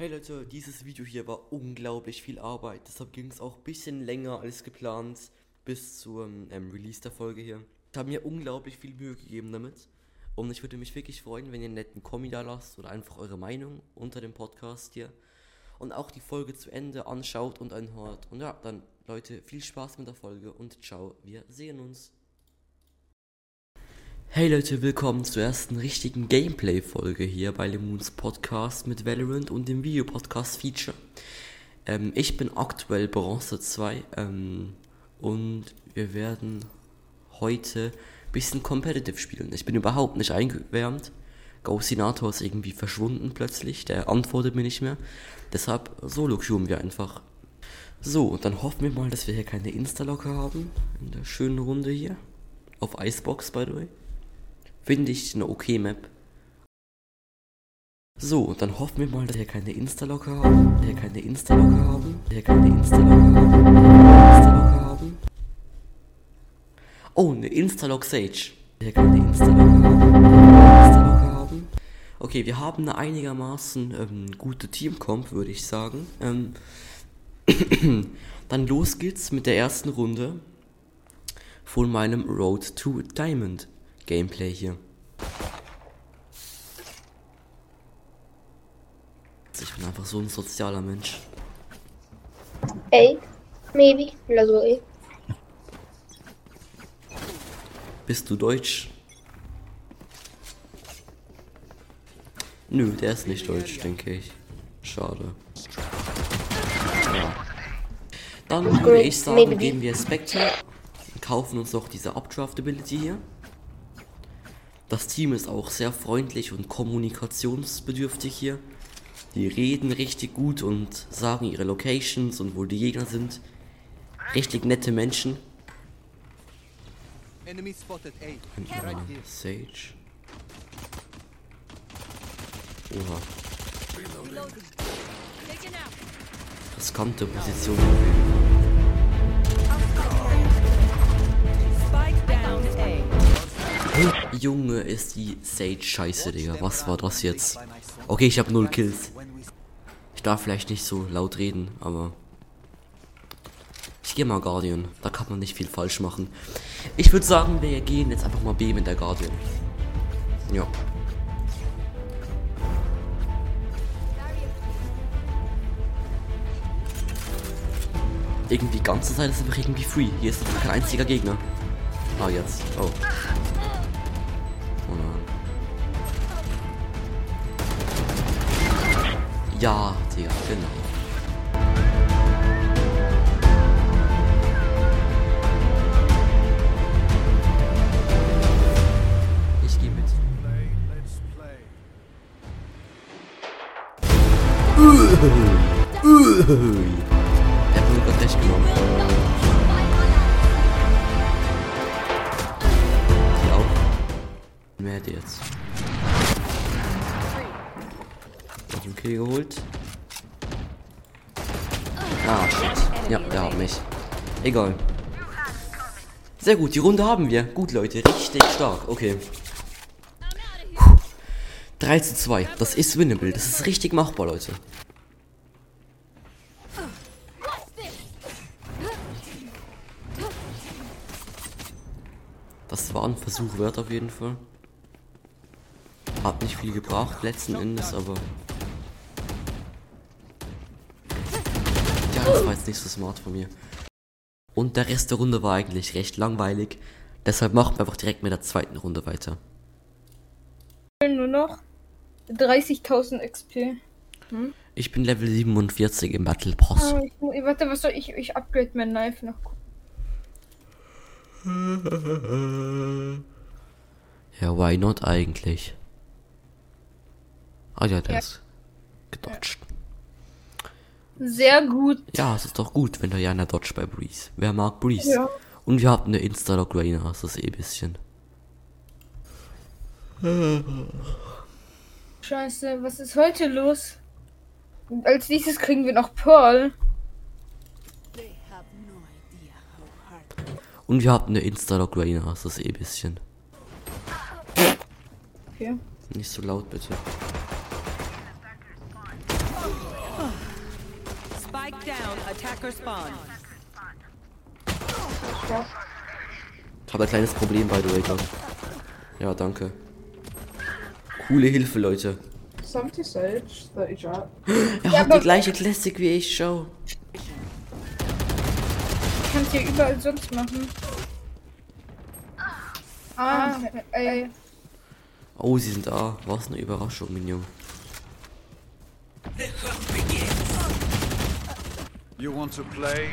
Hey Leute, dieses Video hier war unglaublich viel Arbeit, deshalb ging es auch ein bisschen länger als geplant bis zum ähm, Release der Folge hier. Ich habe mir unglaublich viel Mühe gegeben damit und ich würde mich wirklich freuen, wenn ihr einen netten Kommi da lasst oder einfach eure Meinung unter dem Podcast hier und auch die Folge zu Ende anschaut und anhört. Und ja, dann Leute, viel Spaß mit der Folge und ciao, wir sehen uns. Hey Leute, willkommen zur ersten richtigen Gameplay-Folge hier bei Lemons Podcast mit Valorant und dem Videopodcast-Feature. Ähm, ich bin aktuell Bronze 2 ähm, und wir werden heute ein bisschen competitive spielen. Ich bin überhaupt nicht eingewärmt. Gaussinator ist irgendwie verschwunden plötzlich, der antwortet mir nicht mehr. Deshalb solo queuen wir einfach. So, dann hoffen wir mal, dass wir hier keine Insta-Locker haben in der schönen Runde hier. Auf Icebox, by the way. Finde ich eine okay Map. So, dann hoffen wir mal, dass wir keine Insta-Locker haben. Dass wir keine Insta-Locker haben. Dass wir keine Insta-Locker haben. Insta-Locker haben. Oh, eine Insta-Lock Sage. Dass wir keine Insta-Locker haben. Insta-Locker haben. Okay, wir haben eine einigermaßen ähm, gute Teamcomp, würde ich sagen. Ähm, dann los geht's mit der ersten Runde von meinem Road to Diamond Gameplay hier. Ich bin einfach so ein sozialer Mensch. A, maybe. Let's go A. Bist du deutsch? Nö, der ist nicht deutsch, denke ich. Schade. Ja. Dann würde ich sagen, geben wir Spectre und kaufen uns noch diese Updraft-Ability hier. Das Team ist auch sehr freundlich und kommunikationsbedürftig hier. Die reden richtig gut und sagen ihre Locations und wo die Gegner sind. Richtig nette Menschen. Enemy spotted A. Und Right. Sage. Oha. Riskante Position. Junge, ist die Sage scheiße, Digga. Was war das jetzt? Okay, ich habe null Kills. Ich darf vielleicht nicht so laut reden, aber... Ich gehe mal Guardian. Da kann man nicht viel falsch machen. Ich würde sagen, wir gehen jetzt einfach mal B mit der Guardian. Ja. Irgendwie ganze Zeit ist einfach irgendwie free. Hier ist kein einziger Gegner. Ah, jetzt. Oh. Oh Ja, Digga, genau. Ich gehe mit. Der hat gerade recht genommen. Die auch. Mehr jetzt. Kill geholt. Ah, shit. Ja, der hat mich. Egal. Sehr gut, die Runde haben wir. Gut, Leute, richtig stark. Okay. Puh. 3 zu 2. Das ist winnable. Das ist richtig machbar, Leute. Das war ein Versuch wert auf jeden Fall. Hat nicht viel gebracht letzten Endes, aber. Das war jetzt nicht so smart von mir. Und der Rest der Runde war eigentlich recht langweilig. Deshalb machen wir einfach direkt mit der zweiten Runde weiter. Nur noch 30.000 XP. Ich bin Level 47 im Battle Pass. Ah, ich, warte, was soll ich? Ich upgrade mein Knife noch. Ja, why not eigentlich? Ah ja, der Ja. ist gedodged. Sehr gut. Ja, es ist doch gut, wenn da ja einer dodge bei Breeze. Wer mag Breeze? Ja. Und wir hatten eine Insta-Log Rainer, das ist eh ein bisschen. Scheiße, was ist heute los? Und als nächstes kriegen wir noch Pearl. Und wir hatten eine Insta-Log Rainer, das ist eh ein bisschen. Okay. Nicht so laut bitte. Spike down. Attacker spawn. Ich habe ein kleines Problem bei the way, glaub. Ja, danke. Coole Hilfe, Leute. 70 Sage, 30 Jet. Er Ja, hat die gleiche Classic wie ich, schau. Ich kann es ja überall sonst machen. Ah, ey. Oh, sie sind da. Was eine Überraschung, Minion. You want to play?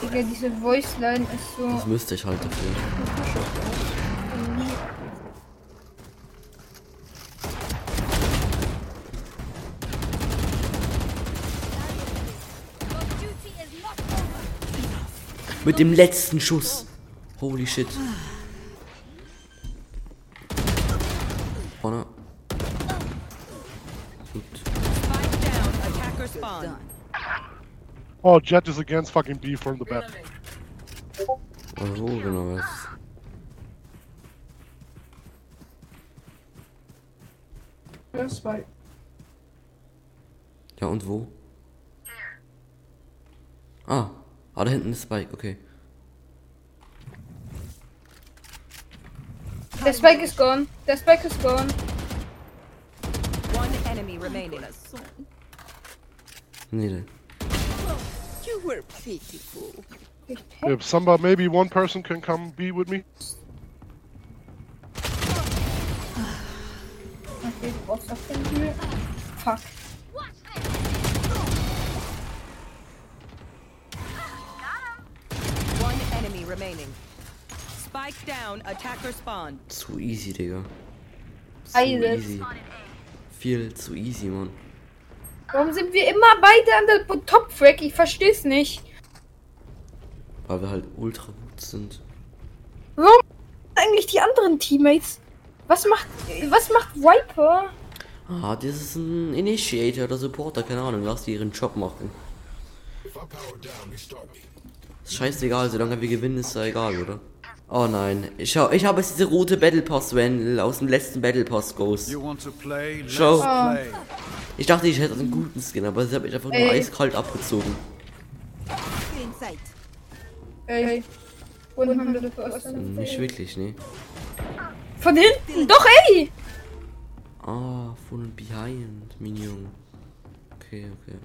Digga, diese Voice-Line ist so. Das müsste ich halt dafür. Mit dem letzten Schuss. Holy shit. Oh, Jet is against fucking B from the back. Aber wo genau was? Ja, Spike. Ja, und wo? Ah. Ah, da hinten ist Spike, okay. Der Spike ist gone. Der Spike ist gone. One enemy remaining. Nee, nee. If somebody, maybe one person can come be with me. Okay, du brauchst doch kein Fuck. One enemy remaining. Spike down. Attacker spawn. Zu easy, Digga. Zu easy. Viel zu easy, Mann. Warum sind wir immer beide an der Top-Track? Ich versteh's nicht. Weil wir halt ultra gut sind. Warum eigentlich die anderen Teammates? Was macht, was macht Viper? Ah, das ist ein Initiator oder Supporter, keine Ahnung. Lass die ihren Job machen. Ist scheißegal, solange wir gewinnen, ist ja egal, oder? Oh nein. Ich, hab- ich habe jetzt diese rote Battle Pass Wendel aus dem letzten Battle Pass Ghost. You want to play? Let's Show. play. Ich dachte, ich hätte einen guten Skin, aber sie hat mich einfach nur Ey. eiskalt abgezogen. Ey. 100%. Nicht wirklich, ne? Von hinten. Doch, ey. Ah, von behind, Minion. Okay, okay.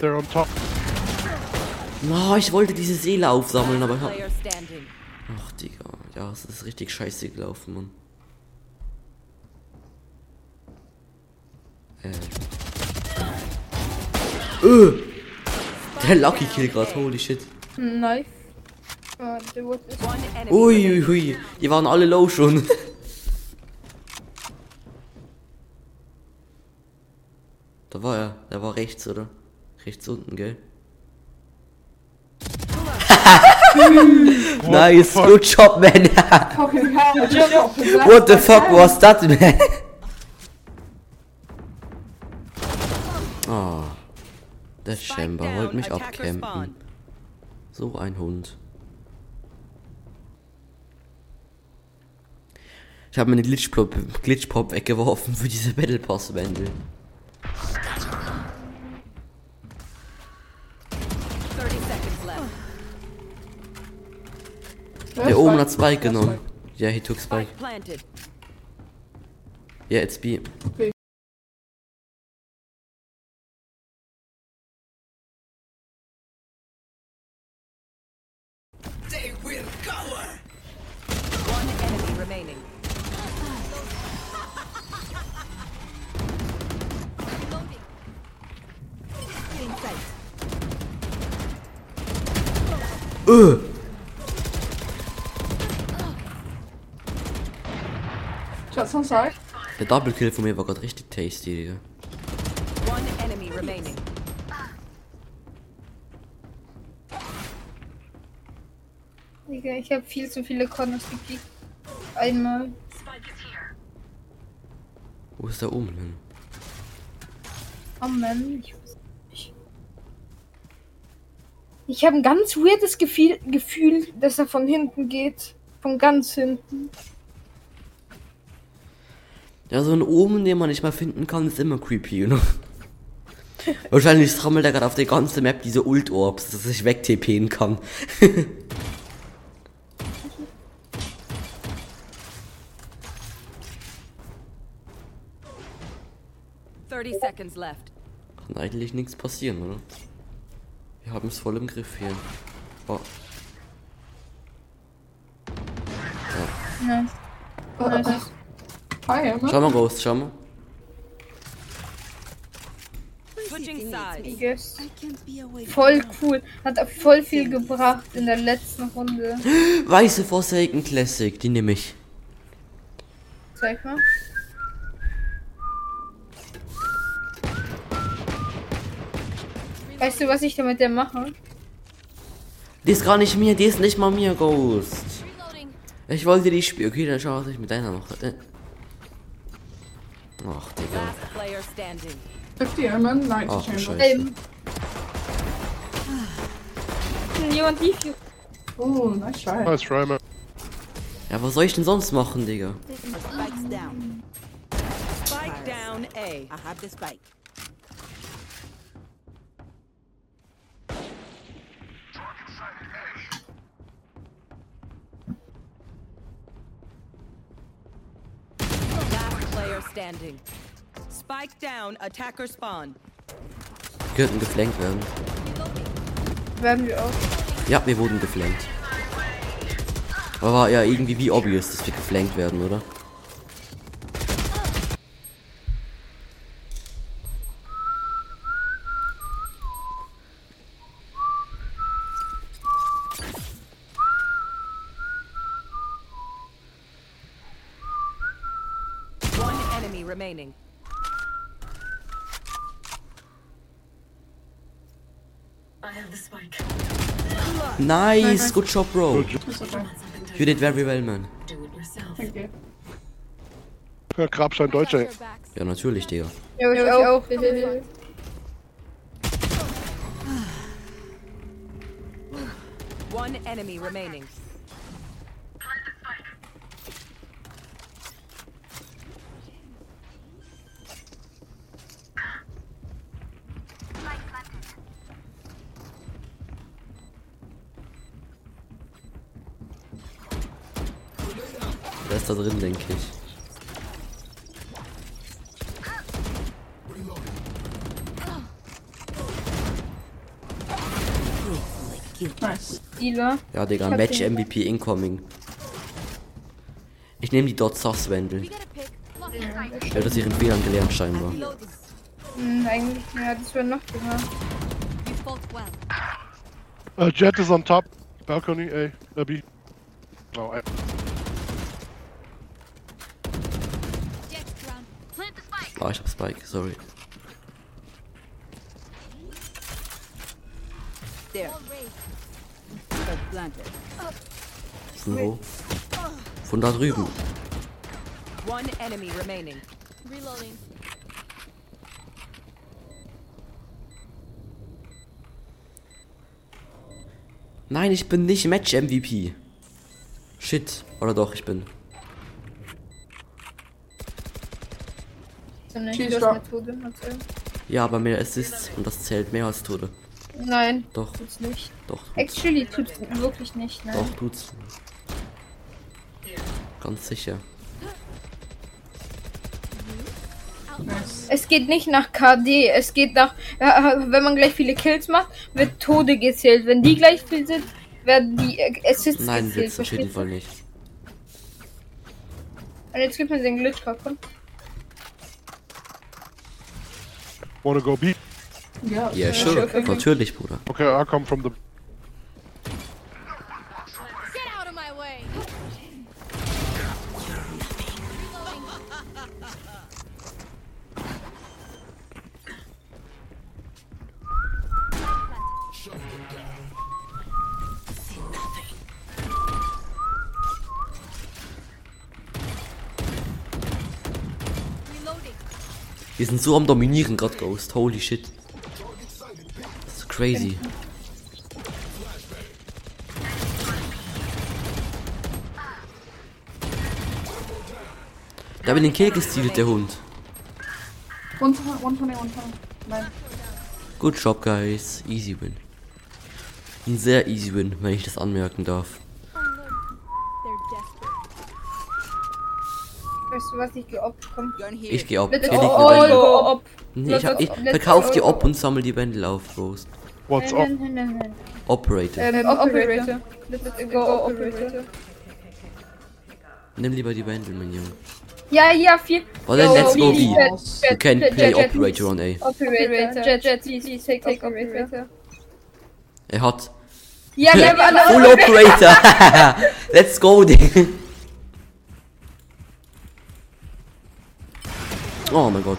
They're on top. Na, ich wollte diese Seele aufsammeln, aber ich hab... Ach, Digga. Ja, es ist richtig scheiße gelaufen, Mann. Äh. Öh! Der Lucky Kill grad, holy shit. Knife. Ah, der wurde ist. One enemy Ui, remaining. ui, ui. Die waren alle low schon. da war er. Der war rechts, oder? Rechts unten, gell? nice, fuck? good job, man. What the fuck was that, man? Ah. Der Chamber wollte mich abcampen. So ein Hund. Ich habe mir eine Glitchpop, Glitchpop weggeworfen für diese Battle Pass Wendel. Der oben hat Spike genommen. Ja, he took Spike. Ja, it's B. Remaining. Öh! Jet's on side. Der Double Kill von mir war gerade richtig tasty, Digga. One enemy remaining. Digga, ich habe viel zu viele Corners gekickt. Einmal. Wo ist der oben hin? Oh Mann, ich weiß nicht. Ich habe ein ganz weirdes Gefühl, Gefühl, dass er von hinten geht. Von ganz hinten. Ja, so ein Omen, den man nicht mal finden kann, ist immer creepy, you know? Wahrscheinlich trommelt er gerade auf der ganzen Map diese Ult-Orbs, dass ich wegtpen kann. 30 seconds left. Kann eigentlich nichts passieren, oder? Wir haben es voll im Griff hier. Oh, Nice. Nice. Hi, Emma. schau mal, Ghost, schau mal. Voll cool. Hat auch voll viel gebracht in der letzten Runde. Weiße Forsaken Classic, die nehme ich. Zeig mal. Weißt du, was ich damit denn mache? Die ist gar nicht mir, die ist nicht mal mir, Ghost. Ich wollte die spielen. Okay, dann schau, was ich mit deiner mache. Ach, Digga. Last player standing. 50 Omen, 90 Ach, Chamber. scheiße. Ähm. Jemand lief hier. Oh, nice try. Nice try, man. Ja, was soll ich denn sonst machen, Digga? Spike's down. Spike down A. I have the spike. Standing. Spike down. Attacker spawn. Wir könnten geflankt werden. Werden wir auch. Ja, wir wurden geflankt. Aber war ja irgendwie wie obvious, dass wir geflankt werden, oder? One enemy remaining. Nice, good job, bro. You did very well, man. You. Ja, Grabstein Deutscher. ey. Ja, natürlich, Digga. Ja, ich auch. One enemy remaining. Drin, denke ich. Nice. Ja, Digga, Match MVP incoming. Ich nehme die dort Sus Wendel. Ich habe das ihren Fehlern gelernt, scheinbar. Hm, eigentlich, ja, das wäre noch dümmer. Uh, Jet is on top. Balcony, A. Uh, B. Oh, I, Ah, ich hab Spike, sorry. There. Von wo? Von da drüben. One enemy remaining. Nein, ich bin nicht Match MVP. Shit. Oder doch, ich bin. So eine Schieß. Ja, aber mehr Assists und das zählt mehr als Tode. Nein, Doch, tut's nicht. doch, tut's. Actually tut's wirklich nicht, nein. Doch, tut's. Ganz sicher. Es geht nicht nach KD, es geht nach, ja, wenn man gleich viele Kills macht, wird Tode gezählt. Wenn die gleich viel sind, werden die äh, Assists Nein, gezählt. wird's auf jeden? Fall nicht. Und jetzt gibt man den Glitch komm. Wanna go B? Yeah. Ja, sure. Natürlich, Bruder. Okay, I'll come from the. Wir sind so am Dominieren gerade, Ghost. Holy shit. Das ist crazy. Da bin den Kill gestealt, der Hund. 120, 120, 120. Nein. Good job, guys. Easy win. Ein sehr easy win, wenn ich das anmerken darf. Weißt du was, ich geh ob. Komm. Ich geh ob. Let's liegt all eine Wendel. go ob. Nee, ich, hab, ich let's verkauf die ob und sammel die Wendel auf, Bros. What's up? Operator. Ähm, Operator. Let's go Operator. Nimm lieber die Wendel, mein Junge. Ja, ja, viel. Well then, let's go B. Jet, You Jet, can Jet, play Jet, Operator on A. Operator. Jet, Jet, please, take, take Operator. Er hat Ja, haben alle Full Operator. let's go, Ding. Oh mein Gott.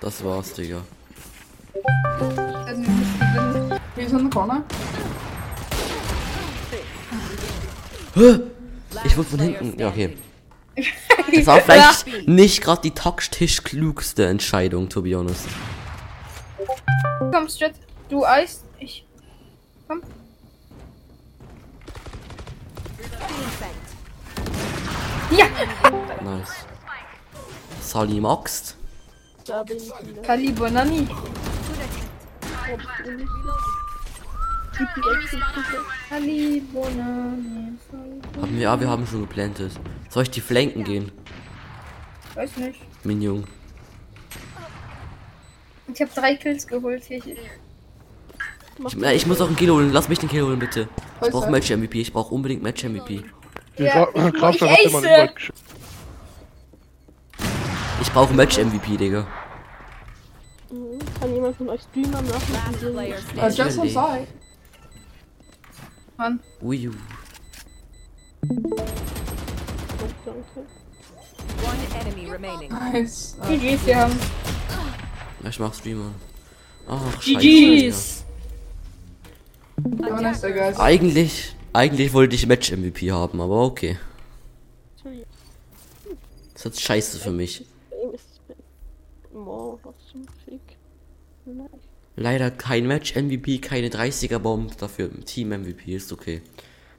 Das war's, Digga. He's in the corner. Ich wurde von hinten. Ja, okay. Das war vielleicht nicht gerade die taktisch klugste Entscheidung, to be honest. Komm, Jet. Du Eis. Ich. Komm. Ja, Nice. Sally Maxt. Kali Bonani. Kali Bonani. Haben wir, ja, wir haben schon geplantet. Soll ich die Flanken gehen, Weiß nicht. Junge? Ich habe drei Kills geholt. Ich, ich, Ich, äh, ich muss auch einen Kill holen. Lass mich den Kill holen, bitte. Ich brauche Match MVP. Ich brauche unbedingt Match MVP. Ja, Kraft ich Invite geschickt. Ich brauche Match MVP, Digga. Kann jemand von euch Streamer machen? Uh, just on side. Mann. Ui, ui. Danke. Remaining. Nice. GG's, wir haben. Ja, Ich mach Streamer. Ach, scheiße. GG's. Digga. Eigentlich, eigentlich wollte ich Match MVP haben, aber okay. Das ist jetzt scheiße für mich. Leider kein Match MVP, keine 30er Bomb, dafür Team MVP ist okay.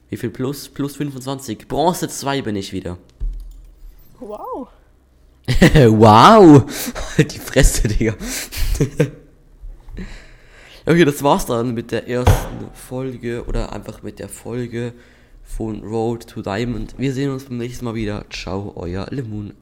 Wie viel plus? Plus 25. Bronze 2 bin ich wieder. Wow. wow! Die Fresse, Digga. okay, das war's dann mit der ersten Folge oder einfach mit der Folge von Road to Diamond. Wir sehen uns beim nächsten Mal wieder. Ciao, euer Lemon.